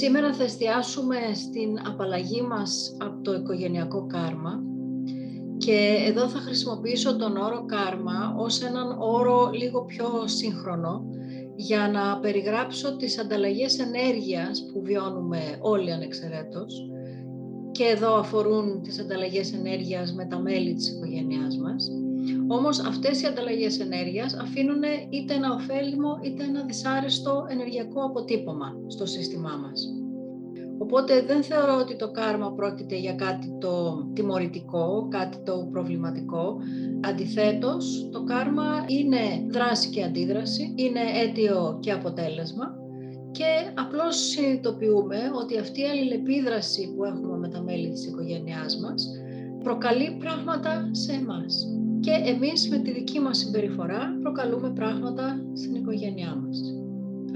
σήμερα θα εστιάσουμε στην απαλλαγή μας από το οικογενειακό κάρμα και εδώ θα χρησιμοποιήσω τον όρο κάρμα ως έναν όρο λίγο πιο σύγχρονο για να περιγράψω τις ανταλλαγές ενέργειας που βιώνουμε όλοι ανεξαιρέτως και εδώ αφορούν τις ανταλλαγές ενέργειας με τα μέλη της οικογένειάς μας. Όμως αυτές οι ανταλλαγές ενέργειας αφήνουν είτε ένα ωφέλιμο είτε ένα δυσάρεστο ενεργειακό αποτύπωμα στο σύστημά μας. Οπότε δεν θεωρώ ότι το κάρμα πρόκειται για κάτι το τιμωρητικό, κάτι το προβληματικό. Αντιθέτως, το κάρμα είναι δράση και αντίδραση, είναι αίτιο και αποτέλεσμα και απλώς συνειδητοποιούμε ότι αυτή η αλληλεπίδραση που έχουμε με τα μέλη της οικογένειάς μας προκαλεί πράγματα σε εμάς. Και εμείς με τη δική μας συμπεριφορά προκαλούμε πράγματα στην οικογένειά μας.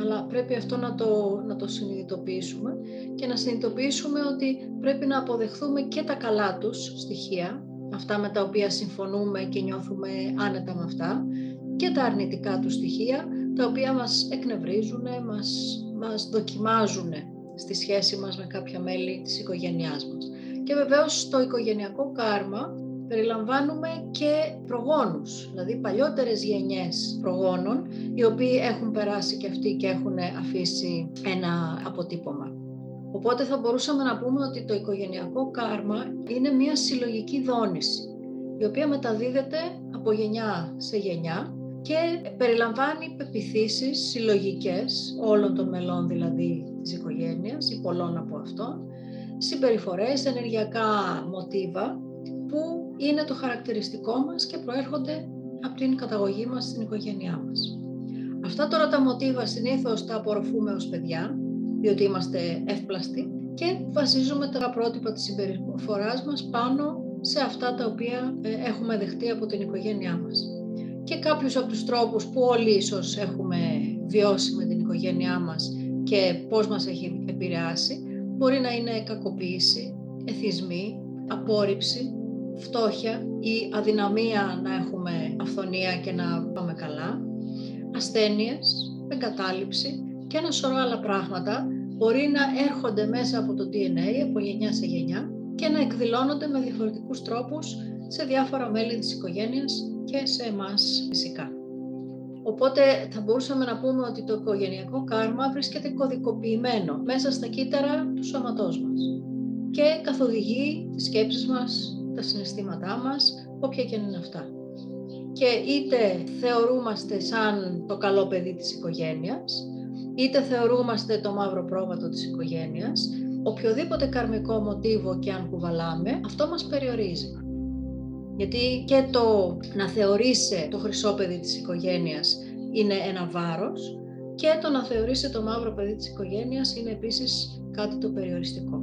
Αλλά πρέπει αυτό να το, να το συνειδητοποιήσουμε και να συνειδητοποιήσουμε ότι πρέπει να αποδεχθούμε και τα καλά τους στοιχεία, αυτά με τα οποία συμφωνούμε και νιώθουμε άνετα με αυτά, και τα αρνητικά τους στοιχεία, τα οποία μας εκνευρίζουν, μας, μας δοκιμάζουν στη σχέση μας με κάποια μέλη της οικογένειάς μας. Και βεβαίως στο οικογενειακό κάρμα περιλαμβάνουμε και προγόνους, δηλαδή παλιότερες γενιές προγόνων, οι οποίοι έχουν περάσει και αυτοί και έχουν αφήσει ένα αποτύπωμα. Οπότε θα μπορούσαμε να πούμε ότι το οικογενειακό κάρμα είναι μια συλλογική δόνηση, η οποία μεταδίδεται από γενιά σε γενιά και περιλαμβάνει πεπιθήσεις συλλογικές όλων των μελών δηλαδή της οικογένειας ή πολλών από αυτών, συμπεριφορές, ενεργειακά μοτίβα που είναι το χαρακτηριστικό μας και προέρχονται από την καταγωγή μας στην οικογένειά μας. Αυτά τώρα τα μοτίβα συνήθως τα απορροφούμε ως παιδιά, διότι είμαστε εύπλαστοι και βασίζουμε τα πρότυπα της συμπεριφοράς μας πάνω σε αυτά τα οποία ε, έχουμε δεχτεί από την οικογένειά μας. Και κάποιους από τους τρόπους που όλοι ίσως έχουμε βιώσει με την οικογένειά μας και πώς μας έχει επηρεάσει, μπορεί να είναι κακοποίηση, εθισμοί, απόρριψη, φτώχεια ή αδυναμία να έχουμε αυθονία και να πάμε καλά, ασθένειες, εγκατάλειψη και ένα σωρό άλλα πράγματα μπορεί να έρχονται μέσα από το DNA, από γενιά σε γενιά και να εκδηλώνονται με διαφορετικούς τρόπους σε διάφορα μέλη της οικογένειας και σε εμάς φυσικά. Οπότε θα μπορούσαμε να πούμε ότι το οικογενειακό κάρμα βρίσκεται κωδικοποιημένο μέσα στα κύτταρα του σώματός μας και καθοδηγεί τις σκέψεις μας, τα συναισθήματά μας, όποια και είναι αυτά. Και είτε θεωρούμαστε σαν το καλό παιδί της οικογένειας, είτε θεωρούμαστε το μαύρο πρόβατο της οικογένειας, οποιοδήποτε καρμικό μοτίβο και αν κουβαλάμε, αυτό μας περιορίζει. Γιατί και το να θεωρείσαι το χρυσό παιδί της οικογένειας είναι ένα βάρος και το να θεωρείσαι το μαύρο παιδί της οικογένειας είναι επίσης κάτι το περιοριστικό.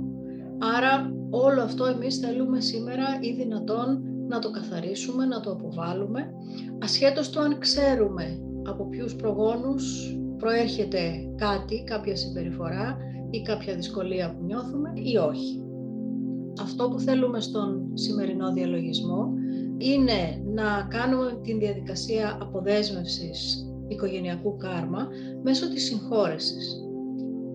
Άρα όλο αυτό εμείς θέλουμε σήμερα ή δυνατόν να το καθαρίσουμε, να το αποβάλουμε, ασχέτως του αν ξέρουμε από ποιους προγόνους προέρχεται κάτι, κάποια συμπεριφορά ή κάποια δυσκολία που νιώθουμε ή όχι. Αυτό που θέλουμε στον σημερινό διαλογισμό είναι να κάνουμε την διαδικασία αποδέσμευσης οικογενειακού κάρμα μέσω της συγχώρεσης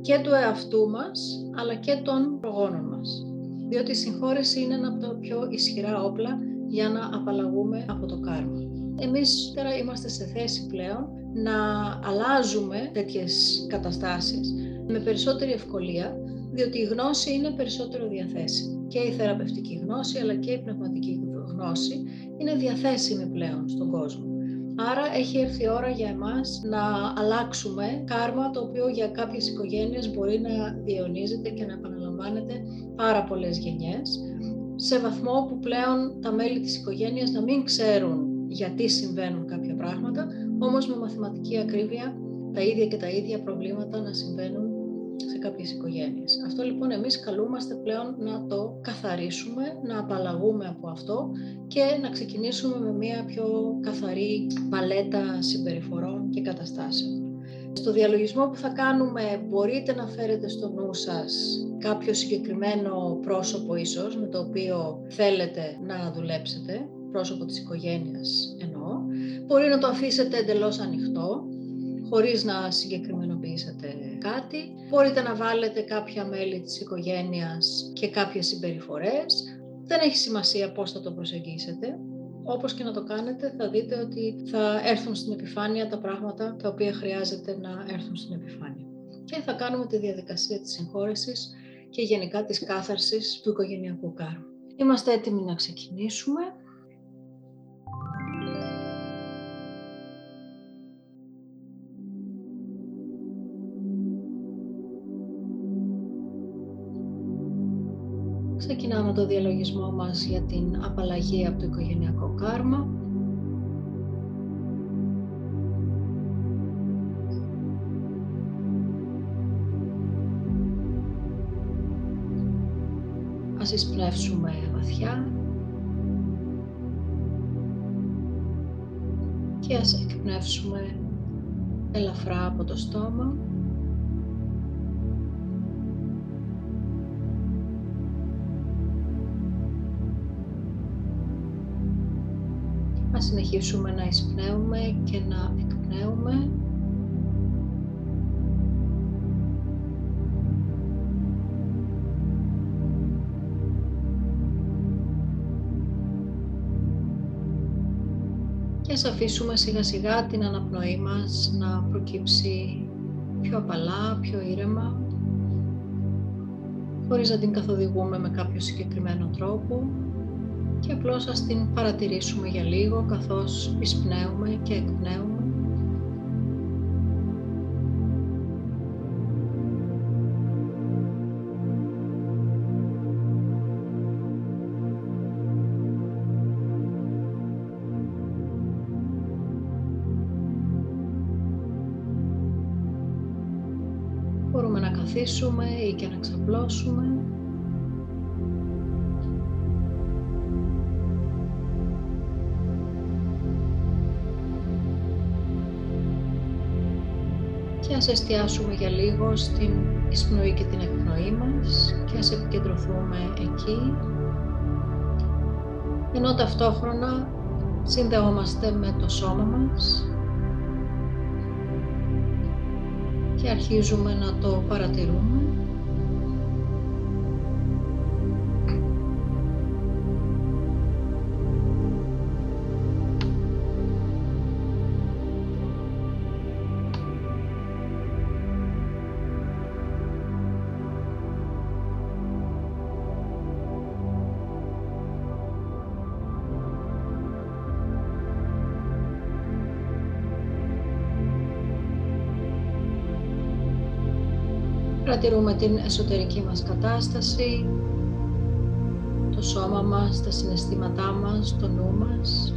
και του εαυτού μας αλλά και των προγόνων μας διότι η συγχώρεση είναι ένα από τα πιο ισχυρά όπλα για να απαλλαγούμε από το κάρμα. Εμείς τώρα είμαστε σε θέση πλέον να αλλάζουμε τέτοιες καταστάσεις με περισσότερη ευκολία, διότι η γνώση είναι περισσότερο διαθέσιμη. Και η θεραπευτική γνώση, αλλά και η πνευματική γνώση είναι διαθέσιμη πλέον στον κόσμο. Άρα έχει έρθει η ώρα για εμάς να αλλάξουμε κάρμα το οποίο για κάποιες οικογένειες μπορεί να διαιωνίζεται και να επαναλαμβάνεται πάρα πολλές γενιές, σε βαθμό που πλέον τα μέλη της οικογένειας να μην ξέρουν γιατί συμβαίνουν κάποια πράγματα, όμως με μαθηματική ακρίβεια τα ίδια και τα ίδια προβλήματα να συμβαίνουν σε κάποιες οικογένειες. Αυτό λοιπόν εμείς καλούμαστε πλέον να το καθαρίσουμε, να απαλλαγούμε από αυτό και να ξεκινήσουμε με μια πιο καθαρή παλέτα συμπεριφορών και καταστάσεων. Στο διαλογισμό που θα κάνουμε μπορείτε να φέρετε στο νου σας κάποιο συγκεκριμένο πρόσωπο ίσως με το οποίο θέλετε να δουλέψετε, πρόσωπο της οικογένειας εννοώ. Μπορεί να το αφήσετε εντελώς ανοιχτό, χωρίς να συγκεκριμενοποιήσετε κάτι. Μπορείτε να βάλετε κάποια μέλη της οικογένειας και κάποιες συμπεριφορές. Δεν έχει σημασία πώς θα το προσεγγίσετε. Όπως και να το κάνετε θα δείτε ότι θα έρθουν στην επιφάνεια τα πράγματα τα οποία χρειάζεται να έρθουν στην επιφάνεια. Και θα κάνουμε τη διαδικασία της συγχώρεσης και γενικά της κάθαρσης του οικογενειακού κάρου. Είμαστε έτοιμοι να ξεκινήσουμε. Ξεκινάμε το διαλογισμό μας για την απαλλαγή από το οικογενειακό κάρμα. Ας εισπνεύσουμε βαθιά και ας εκπνεύσουμε ελαφρά από το στόμα. Ας συνεχίσουμε να εισπνέουμε και να εκπνέουμε. Και ας αφήσουμε σιγά σιγά την αναπνοή μας να προκύψει πιο απαλά, πιο ήρεμα, χωρίς να την καθοδηγούμε με κάποιο συγκεκριμένο τρόπο και απλώς ας την παρατηρήσουμε για λίγο καθώς εισπνέουμε και εκπνέουμε. Μπορούμε να καθίσουμε ή και να ξαπλώσουμε. Και ας εστιάσουμε για λίγο στην εισπνοή και την εκπνοή μας και ας επικεντρωθούμε εκεί. Ενώ ταυτόχρονα συνδεόμαστε με το σώμα μας και αρχίζουμε να το παρατηρούμε Παρατηρούμε την εσωτερική μας κατάσταση, το σώμα μας, τα συναισθήματά μας, το νου μας.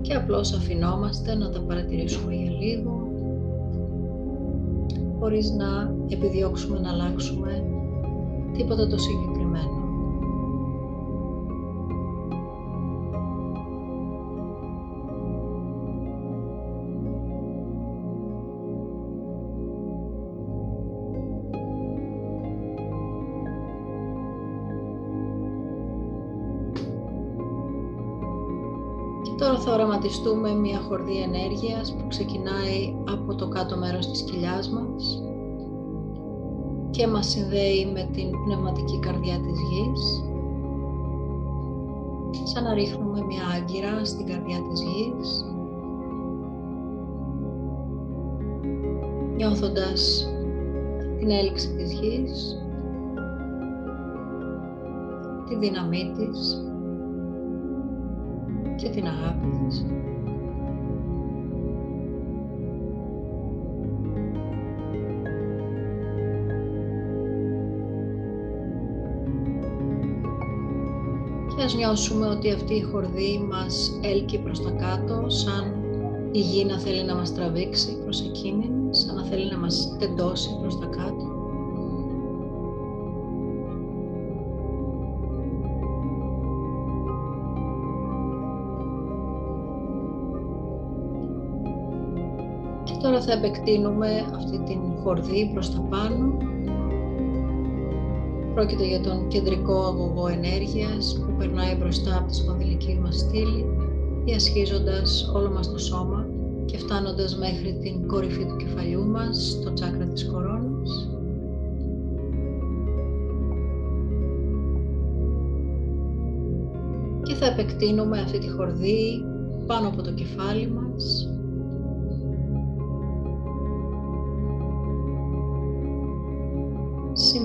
Και απλώς αφινόμαστε να τα παρατηρήσουμε για λίγο χωρίς να επιδιώξουμε να αλλάξουμε τίποτα το συγκεκριμένο. Τώρα θα οραματιστούμε μια χορδή ενέργειας που ξεκινάει από το κάτω μέρος της κοιλιάς μας και μας συνδέει με την πνευματική καρδιά της γης. Σαν να ρίχνουμε μια άγκυρα στην καρδιά της γης. Νιώθοντας την έλξη της γης. Τη δύναμή της. Και την αγάπη της. Ας νιώσουμε ότι αυτή η χορδή μας έλκει προς τα κάτω, σαν η γη να θέλει να μας τραβήξει προς εκείνη, σαν να θέλει να μας τεντώσει προς τα κάτω. τώρα θα επεκτείνουμε αυτή την χορδή προς τα πάνω. Πρόκειται για τον κεντρικό αγωγό ενέργειας που περνάει μπροστά από τη σπονδυλική μας στήλη, διασχίζοντας όλο μας το σώμα και φτάνοντας μέχρι την κορυφή του κεφαλιού μας, το τσάκρα της κορώνας. Και θα επεκτείνουμε αυτή τη χορδή πάνω από το κεφάλι μας,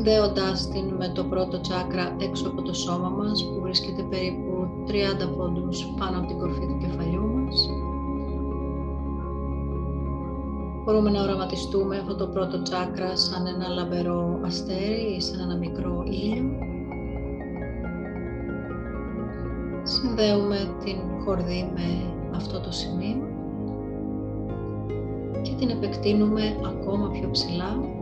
συνδέοντάς την με το πρώτο τσάκρα έξω από το σώμα μας που βρίσκεται περίπου 30 πόντους πάνω από την κορφή του κεφαλιού μας. Μπορούμε να οραματιστούμε αυτό το πρώτο τσάκρα σαν ένα λαμπερό αστέρι ή σαν ένα μικρό ήλιο. Συνδέουμε την χορδή με αυτό το σημείο και την επεκτείνουμε ακόμα πιο ψηλά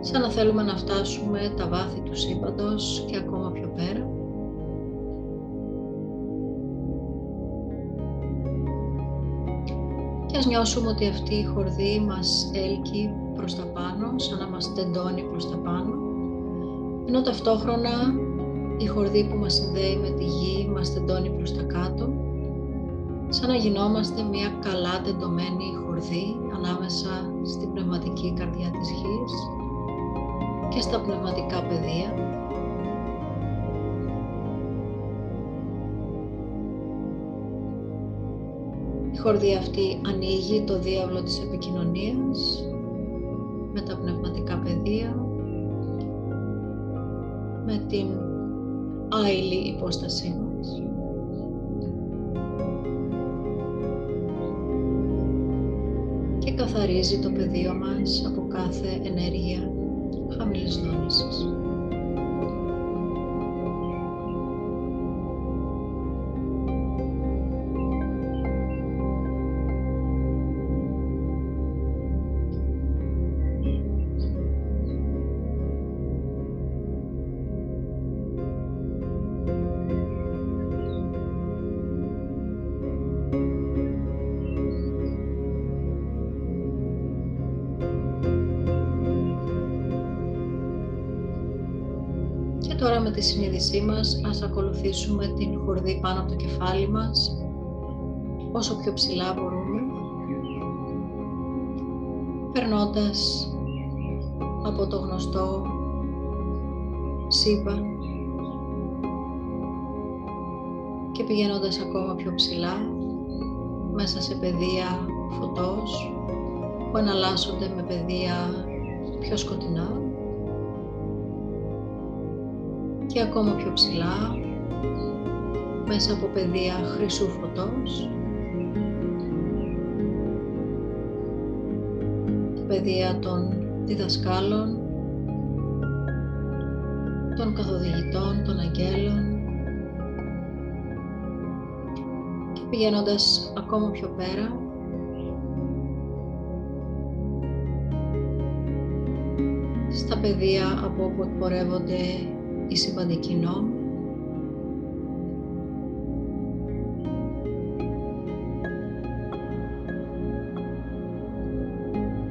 σαν να θέλουμε να φτάσουμε τα βάθη του σύμπαντος και ακόμα πιο πέρα. Και ας νιώσουμε ότι αυτή η χορδή μας έλκει προς τα πάνω, σαν να μας τεντώνει προς τα πάνω, ενώ ταυτόχρονα η χορδή που μας συνδέει με τη γη μας τεντώνει προς τα κάτω, σαν να γινόμαστε μια καλά τεντωμένη χορδή ανάμεσα στην πνευματική καρδιά της γης και στα πνευματικά πεδία. Η χορδή αυτή ανοίγει το διάβλο της επικοινωνίας με τα πνευματικά πεδία, με την άειλη υπόστασή μας. Και καθαρίζει το πεδίο μας από κάθε ενέργεια famílias de Lúcius. Συνείδησή μας ας ακολουθήσουμε την χορδή πάνω από το κεφάλι μας όσο πιο ψηλά μπορούμε περνώντας από το γνωστό σύμπαν και πηγαίνοντας ακόμα πιο ψηλά μέσα σε πεδία φωτός που εναλλάσσονται με πεδία πιο σκοτεινά και ακόμα πιο ψηλά μέσα από πεδία χρυσού φωτός. Πεδία των διδασκάλων των καθοδηγητών, των αγγέλων. Και πηγαίνοντας ακόμα πιο πέρα στα πεδία από όπου εκπορεύονται η συμβαντική νόμη.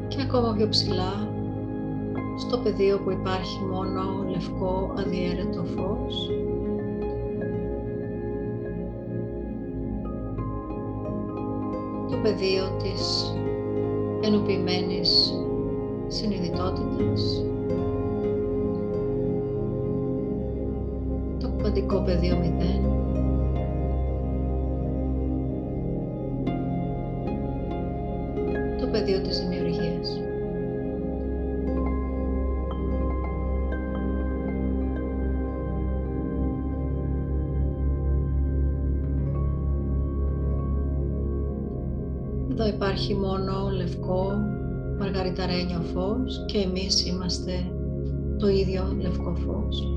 Και ακόμα πιο ψηλά στο πεδίο που υπάρχει μόνο λευκό αδιέρετο φως. Το πεδίο της ενοποιημένης συνειδητότητας κωδικό πεδίο 0. Το πεδίο της δημιουργίας. Εδώ υπάρχει μόνο λευκό μαργαριταρένιο φως και εμείς είμαστε το ίδιο λευκό φως.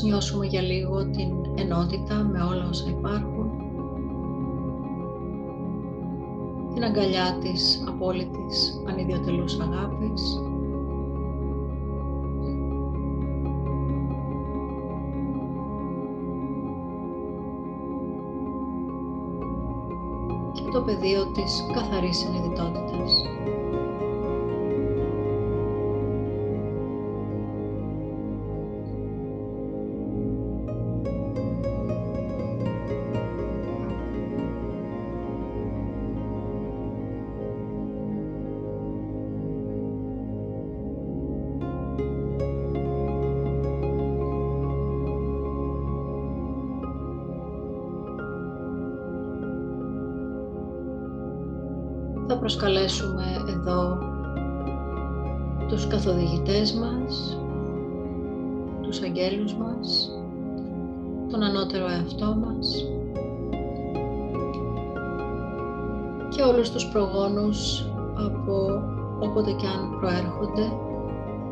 Ας νιώσουμε για λίγο την ενότητα με όλα όσα υπάρχουν. Την αγκαλιά της απόλυτης ανιδιοτελούς αγάπης. Και το πεδίο της καθαρής συνειδητότητας. Προσκαλέσουμε εδώ τους καθοδηγητές μας, τους αγγέλους μας, τον ανώτερο εαυτό μας και όλους τους προγόνους από όποτε και αν προέρχονται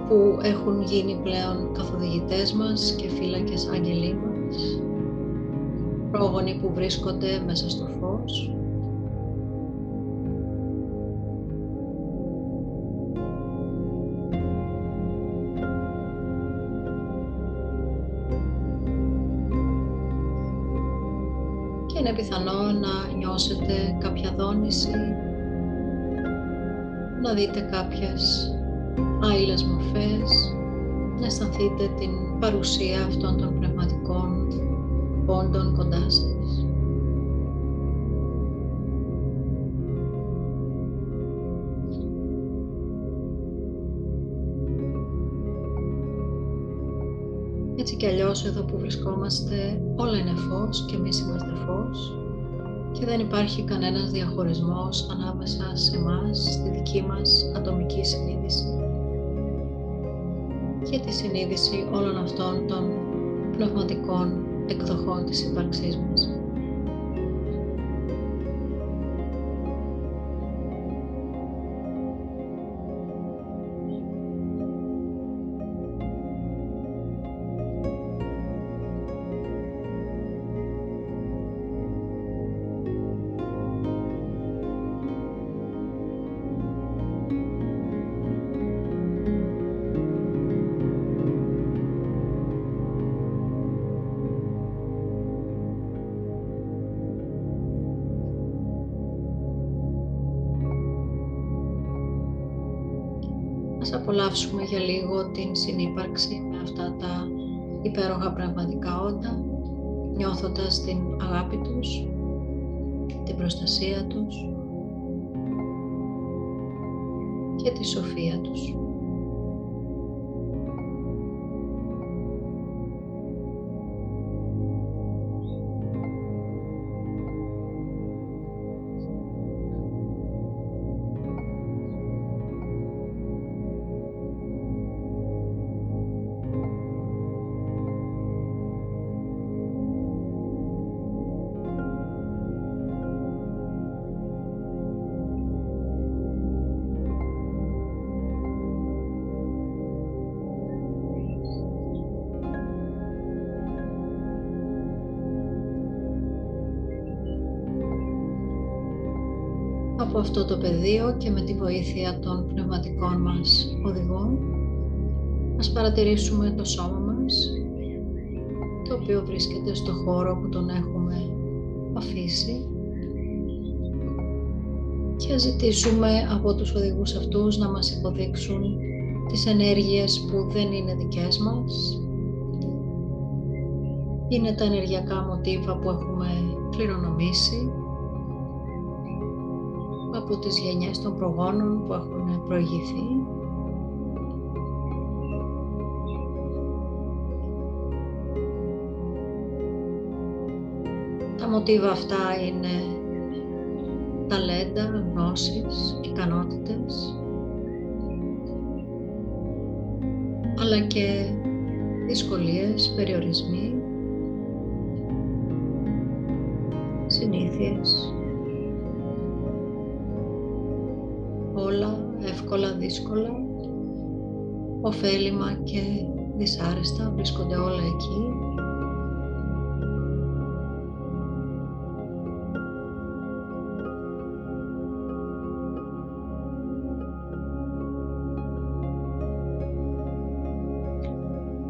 που έχουν γίνει πλέον καθοδηγητές μας και φύλακες άγγελοι μας, πρόγονοι που βρίσκονται μέσα στο φως, νιώσετε κάποια δόνηση, να δείτε κάποιες άειλες μορφές, να αισθανθείτε την παρουσία αυτών των πνευματικών πόντων κοντά σας. Έτσι κι αλλιώς εδώ που βρισκόμαστε όλα είναι φως και εμείς είμαστε φως και δεν υπάρχει κανένας διαχωρισμός ανάμεσα σε εμάς, στη δική μας ατομική συνείδηση και τη συνείδηση όλων αυτών των πνευματικών εκδοχών της ύπαρξής μας. Την συνύπαρξη με αυτά τα υπέροχα πραγματικά όντα, νιώθοντας την αγάπη τους, την προστασία τους και τη σοφία τους. Αυτό το πεδίο και με τη βοήθεια των πνευματικών μας οδηγών. Ας παρατηρήσουμε το σώμα μας το οποίο βρίσκεται στο χώρο που τον έχουμε αφήσει. Και ζητήσουμε από τους οδηγούς αυτούς να μας υποδείξουν τις ενέργειες που δεν είναι δικές μας. Είναι τα ενεργειακά μοτίβα που έχουμε κληρονομήσει από τις γενιές των προγόνων που έχουν προηγηθεί. Τα μοτίβα αυτά είναι ταλέντα, γνώσεις, ικανότητες, αλλά και δυσκολίες, περιορισμοί, συνήθειες, όλα εύκολα, δύσκολα, ωφέλιμα και δυσάρεστα βρίσκονται όλα εκεί.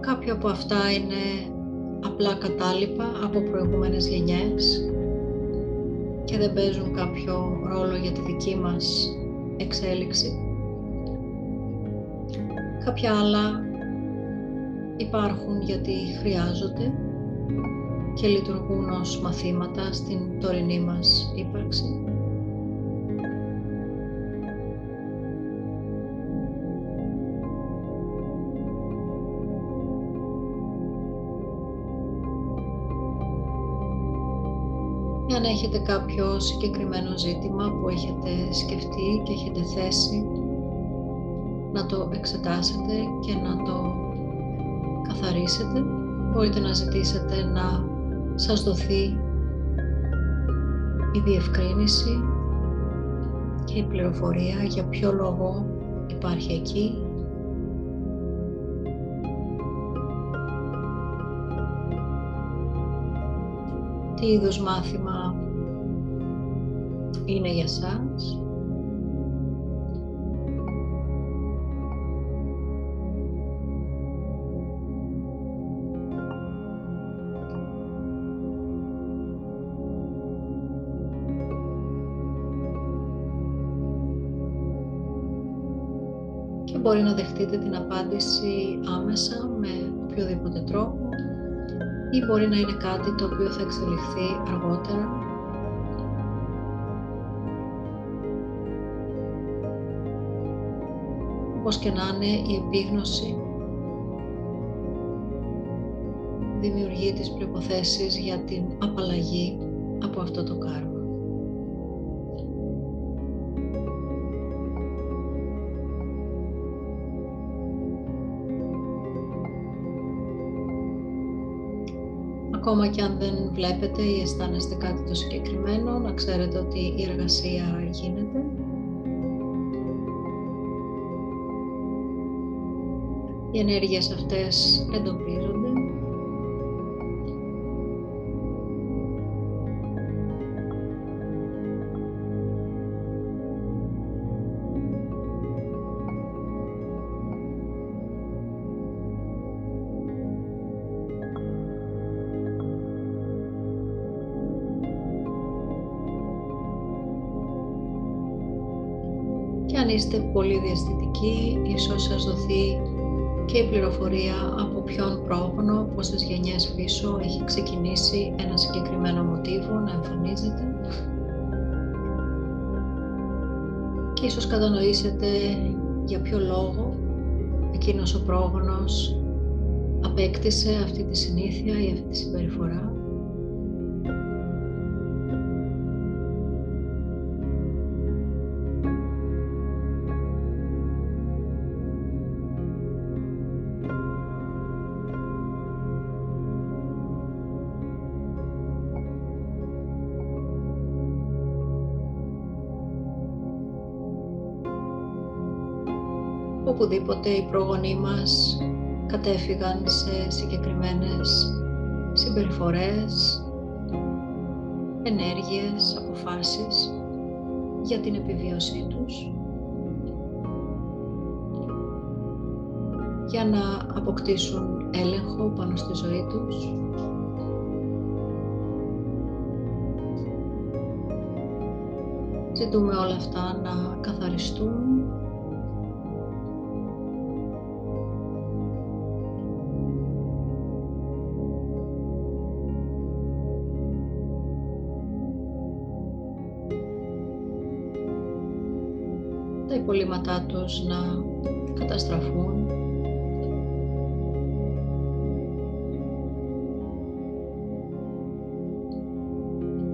Κάποια από αυτά είναι απλά κατάλοιπα από προηγούμενες γενιές και δεν παίζουν κάποιο ρόλο για τη δική μας εξέλιξη. Κάποια άλλα υπάρχουν γιατί χρειάζονται και λειτουργούν ως μαθήματα στην τωρινή μας ύπαρξη. Αν έχετε κάποιο συγκεκριμένο ζήτημα που έχετε σκεφτεί και έχετε θέσει, να το εξετάσετε και να το καθαρίσετε. Μπορείτε να ζητήσετε να σας δοθεί η διευκρίνηση και η πληροφορία για ποιο λόγο υπάρχει εκεί τι είδους μάθημα είναι για σας. Και μπορεί να δεχτείτε την απάντηση άμεσα με οποιοδήποτε τρόπο ή μπορεί να είναι κάτι το οποίο θα εξελιχθεί αργότερα. Όπως και να είναι η επίγνωση δημιουργεί τις προϋποθέσεις για την απαλλαγή από αυτό το κάρμα. Ακόμα και αν δεν βλέπετε ή αισθάνεστε κάτι το συγκεκριμένο, να ξέρετε ότι η εργασία γίνεται. Οι ενέργειες αυτές εντοπίζονται. Αν είστε πολύ διαστητικοί, πληροφορία από ποιον πρόγονο, πόσες γενιές πίσω έχει ξεκινήσει ένα συγκεκριμένο μοτίβο να εμφανίζεται. Και ίσως κατανοήσετε για ποιο λόγο εκείνος ο πρόγονος απέκτησε αυτή τη συνήθεια ή αυτή τη συμπεριφορά. Οπουδήποτε οι πρόγονοί μας κατέφυγαν σε συγκεκριμένες συμπεριφορές, ενέργειες, αποφάσεις για την επιβίωσή τους. Για να αποκτήσουν έλεγχο πάνω στη ζωή τους. Ζητούμε όλα αυτά να καθαριστούν υπολείμματά τους να καταστραφούν.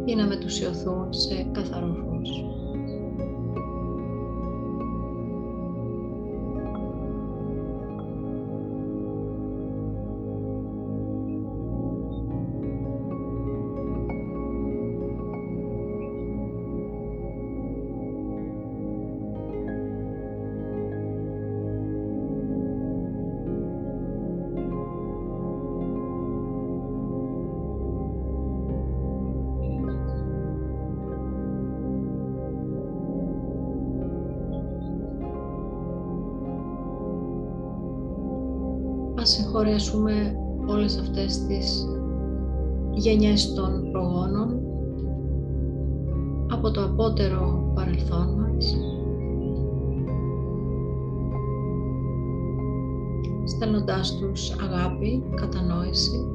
ή να μετουσιωθούν σε καθαρό φως. Γενιές των προγόνων από το απότερο παρελθόν μας στέλνοντάς τους αγάπη, κατανόηση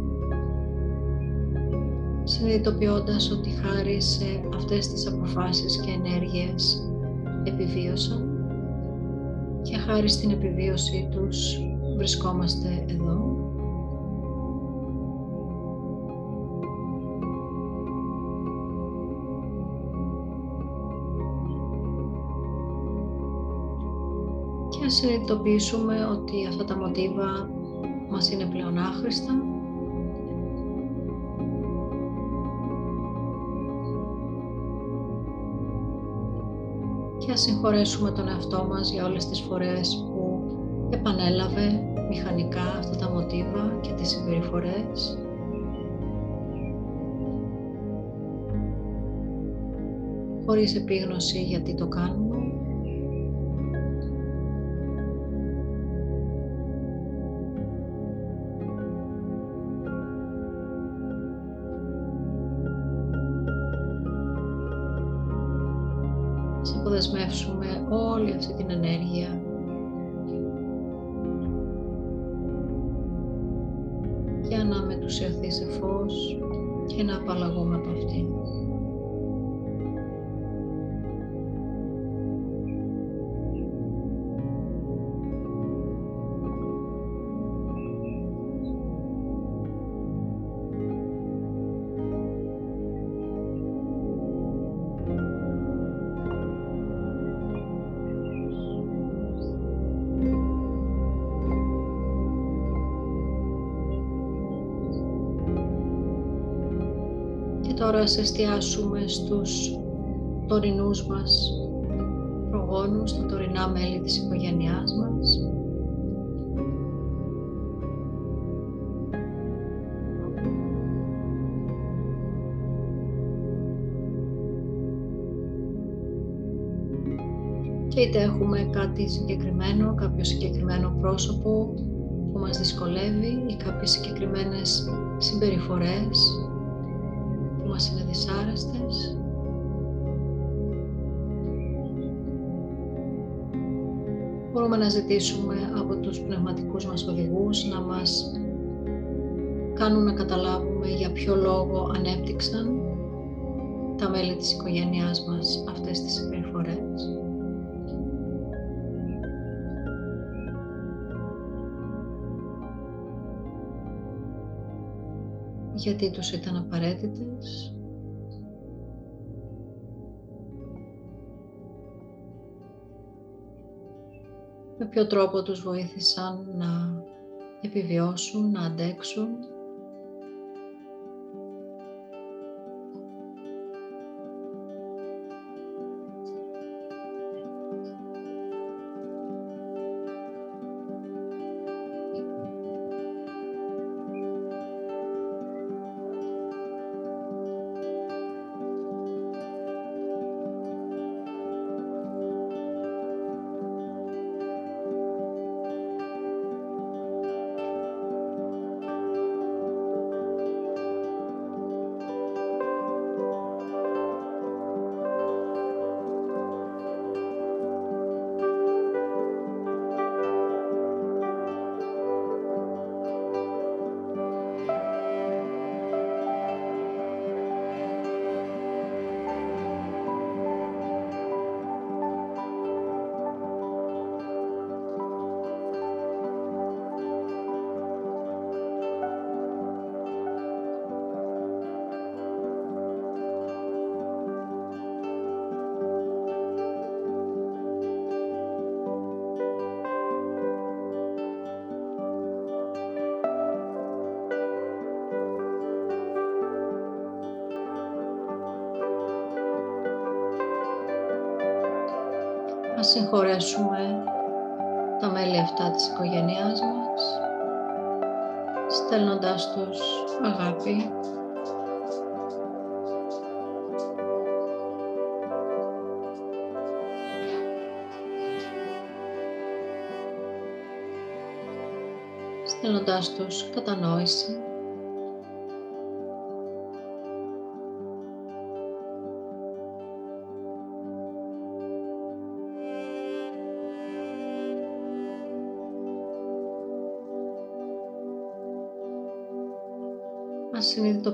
συνειδητοποιώντας ότι χάρη σε αυτές τις αποφάσεις και ενέργειες επιβίωσαν και χάρη στην επιβίωσή τους βρισκόμαστε εδώ. Και ας συνειδητοποιήσουμε ότι αυτά τα μοτίβα μας είναι πλέον άχρηστα και ας συγχωρέσουμε τον εαυτό μας για όλες τις φορές που επανέλαβε μηχανικά αυτά τα μοτίβα και τις συμπεριφορές. Χωρίς επίγνωση γιατί το κάνουμε. Τώρα σε εστιάσουμε στους τωρινούς μας προγόνους, τα τωρινά μέλη της οικογένειάς μας. Και είτε έχουμε κάτι συγκεκριμένο, κάποιο συγκεκριμένο πρόσωπο που μας δυσκολεύει ή κάποιες συγκεκριμένες συμπεριφορές μας είναι δυσάρεστες. Μπορούμε να ζητήσουμε από τους πνευματικούς μας οδηγούς να μας κάνουν να καταλάβουμε για ποιο λόγο ανέπτυξαν τα μέλη της οικογένειάς μας αυτές τις συμπεριφορές. Γιατί τους ήταν απαραίτητες. Με ποιο τρόπο τους βοήθησαν να επιβιώσουν, να αντέξουν συγχωρέσουμε τα μέλη αυτά της οικογένειάς μας, στέλνοντάς τους αγάπη. στέλνοντάς τους κατανόηση.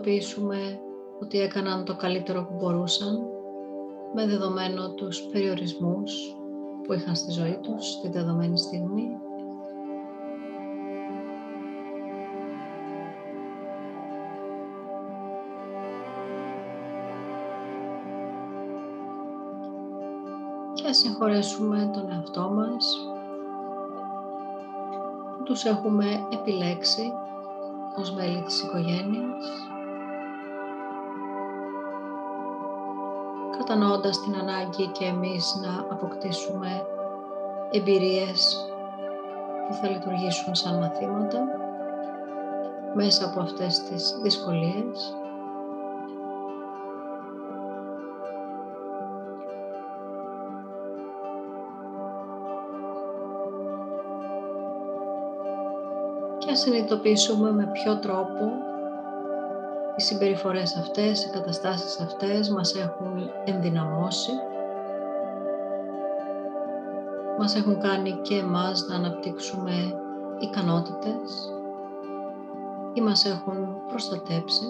Συνειδητοποιήσουμε ότι έκαναν το καλύτερο που μπορούσαν με δεδομένο τους περιορισμούς που είχαν στη ζωή τους στη δεδομένη στιγμή. Και ας συγχωρέσουμε τον εαυτό μας. Που τους έχουμε επιλέξει ως μέλη της οικογένειας κατανοώντας την ανάγκη και εμείς να αποκτήσουμε εμπειρίες που θα λειτουργήσουν σαν μαθήματα μέσα από αυτές τις δυσκολίες. Να συνειδητοποιήσουμε με ποιο τρόπο οι συμπεριφορές αυτές, οι καταστάσεις αυτές μας έχουν ενδυναμώσει, μας έχουν κάνει και εμάς να αναπτύξουμε ικανότητες. Ή μας έχουν προστατέψει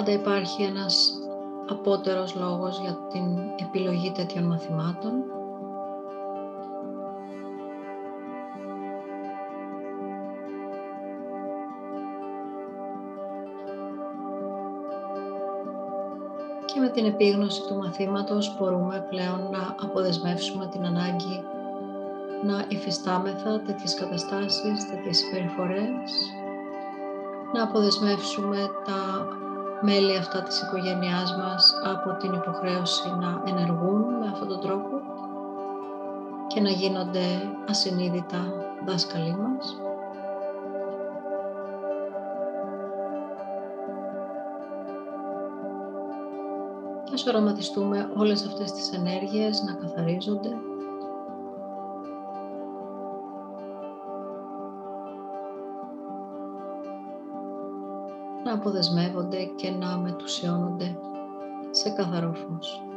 πάντα υπάρχει ένας απότερος λόγος για την επιλογή τέτοιων μαθημάτων. Και με την επίγνωση του μαθήματος μπορούμε πλέον να αποδεσμεύσουμε την ανάγκη να υφιστάμεθα τέτοιες καταστάσεις, τέτοιες συμπεριφορές, να αποδεσμεύσουμε τα μέλη αυτά της οικογένειάς μας από την υποχρέωση να ενεργούν με αυτόν τον τρόπο και να γίνονται ασυνείδητα δάσκαλοι μας. Και ας οραματιστούμε όλες αυτές τις ενέργειες να καθαρίζονται αποδεσμεύονται και να μετουσιώνονται σε καθαρό φως.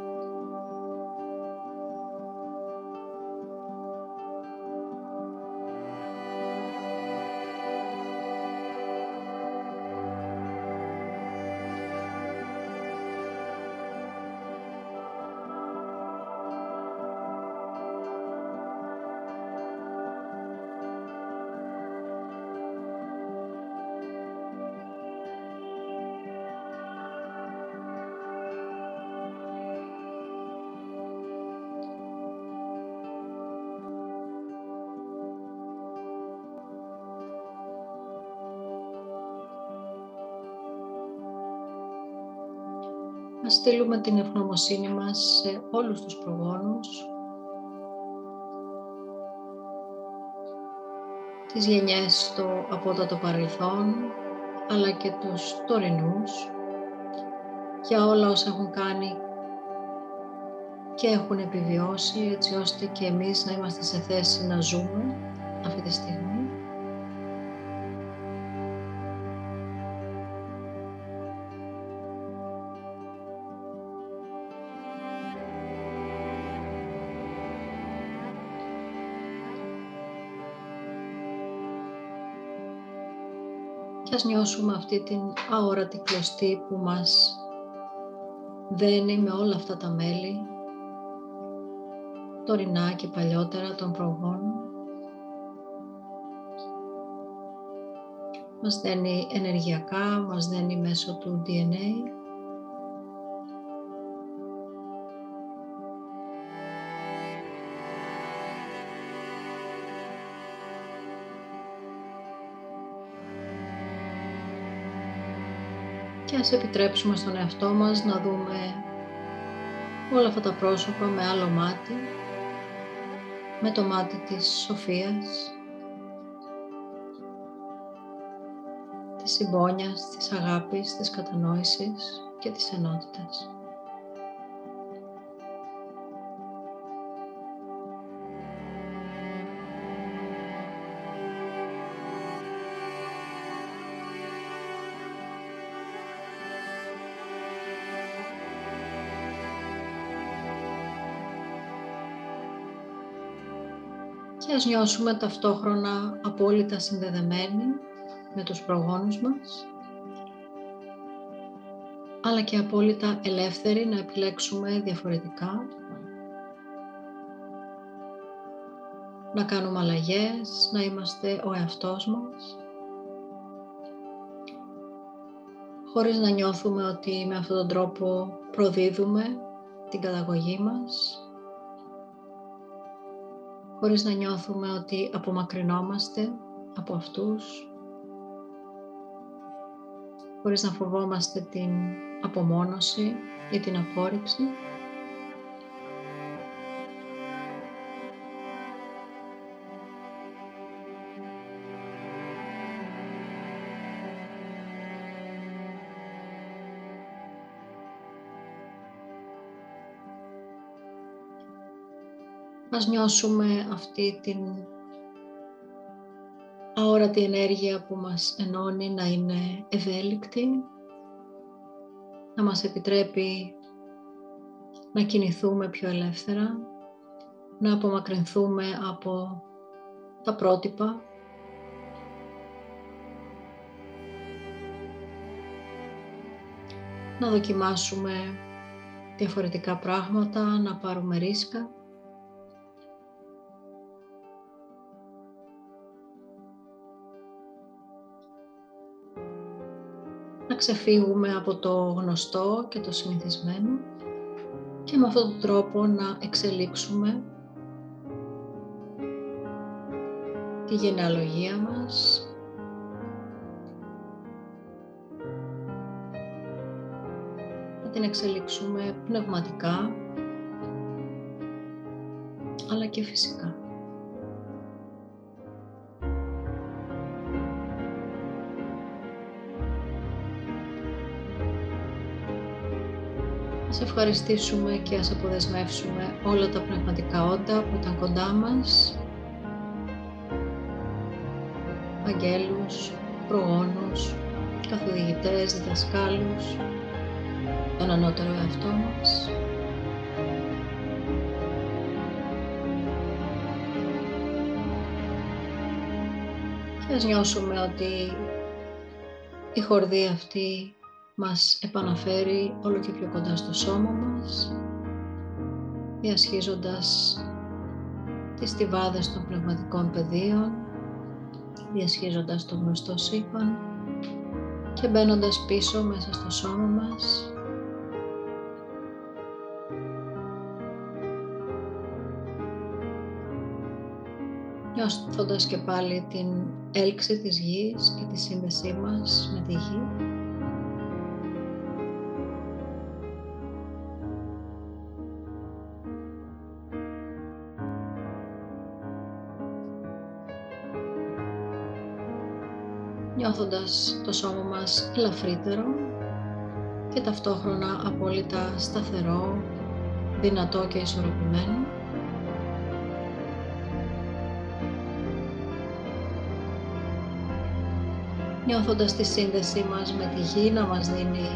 Να στείλουμε την ευγνωμοσύνη μας σε όλους τους προγόνους, τις γενιές στο απότατο παρελθόν, αλλά και τους τωρινούς, για όλα όσα έχουν κάνει και έχουν επιβιώσει, έτσι ώστε και εμείς να είμαστε σε θέση να ζούμε αυτή τη στιγμή. Ας νιώσουμε αυτή την αόρατη κλωστή που μας δένει με όλα αυτά τα μέλη, τωρινά και παλιότερα των προγόνων. Μας δένει ενεργειακά, μας δένει μέσω του DNA ας επιτρέψουμε στον εαυτό μας να δούμε όλα αυτά τα πρόσωπα με άλλο μάτι, με το μάτι της σοφίας, της συμπόνιας, της αγάπης, της κατανόησης και της ενότητας. Και ας νιώσουμε ταυτόχρονα απόλυτα συνδεδεμένοι με τους προγόνους μας αλλά και απόλυτα ελεύθεροι να επιλέξουμε διαφορετικά να κάνουμε αλλαγές, να είμαστε ο εαυτός μας χωρίς να νιώθουμε ότι με αυτόν τον τρόπο προδίδουμε την καταγωγή μας χωρίς να νιώθουμε ότι απομακρυνόμαστε από αυτούς χωρίς να φοβόμαστε την απομόνωση ή την απόρριψη Ας νιώσουμε αυτή την αόρατη ενέργεια που μας ενώνει να είναι ευέλικτη, να μας επιτρέπει να κινηθούμε πιο ελεύθερα, να απομακρυνθούμε από τα πρότυπα. Να δοκιμάσουμε διαφορετικά πράγματα, να πάρουμε ρίσκα να ξεφύγουμε από το γνωστό και το συνηθισμένο και με αυτόν τον τρόπο να εξελίξουμε τη γενεαλογία μας να την εξελίξουμε πνευματικά αλλά και φυσικά. Ευχαριστήσουμε και ας αποδεσμεύσουμε όλα τα πνευματικά όντα που ήταν κοντά μας, αγγέλους, προγόνους, καθοδηγητές, διδασκάλους, τον ανώτερο εαυτό μας. Και ας νιώσουμε ότι η χορδή αυτή μας επαναφέρει όλο και πιο κοντά στο σώμα μας, διασχίζοντας τις στιβάδες των πνευματικών πεδίων, διασχίζοντας το γνωστό σύμπαν και μπαίνοντας πίσω μέσα στο σώμα μας, νιώθοντας και πάλι την έλξη της γης και τη σύνδεσή μας με τη γη. Νιώθοντας το σώμα μας ελαφρύτερο και ταυτόχρονα απόλυτα σταθερό, δυνατό και ισορροπημένο. Νιώθοντας τη σύνδεσή μας με τη γη να μας δίνει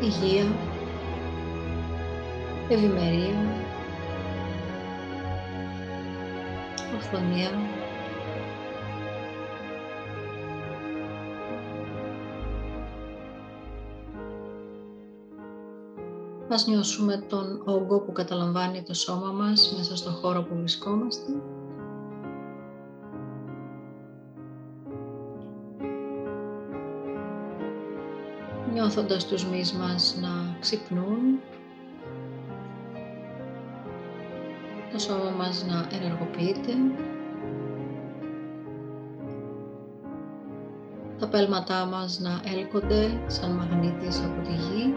υγεία, ευημερία, ορθονία, Ας νιώσουμε τον όγκο που καταλαμβάνει το σώμα μας μέσα στον χώρο που βρισκόμαστε. Νιώθοντας τους μυς μας να ξυπνούν, το σώμα μας να ενεργοποιείται, τα πέλματά μας να έλκονται σαν μαγνήτης από τη γη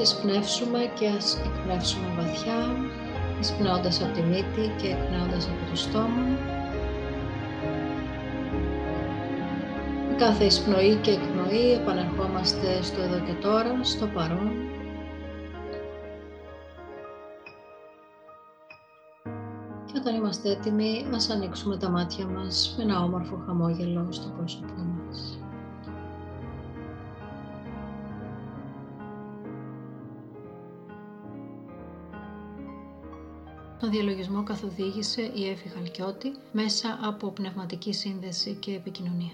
Ας εισπνεύσουμε και ας εκπνεύσουμε βαθιά, εισπνέοντας από τη μύτη και εκπνέοντας από το στόμα. κάθε εισπνοή και εκπνοή επανερχόμαστε στο εδώ και τώρα, στο παρόν. Και όταν είμαστε έτοιμοι, ας ανοίξουμε τα μάτια μας με ένα όμορφο χαμόγελο στο πρόσωπό μας. Τον διαλογισμό καθοδήγησε η Έφη Χαλκιώτη μέσα από πνευματική σύνδεση και επικοινωνία.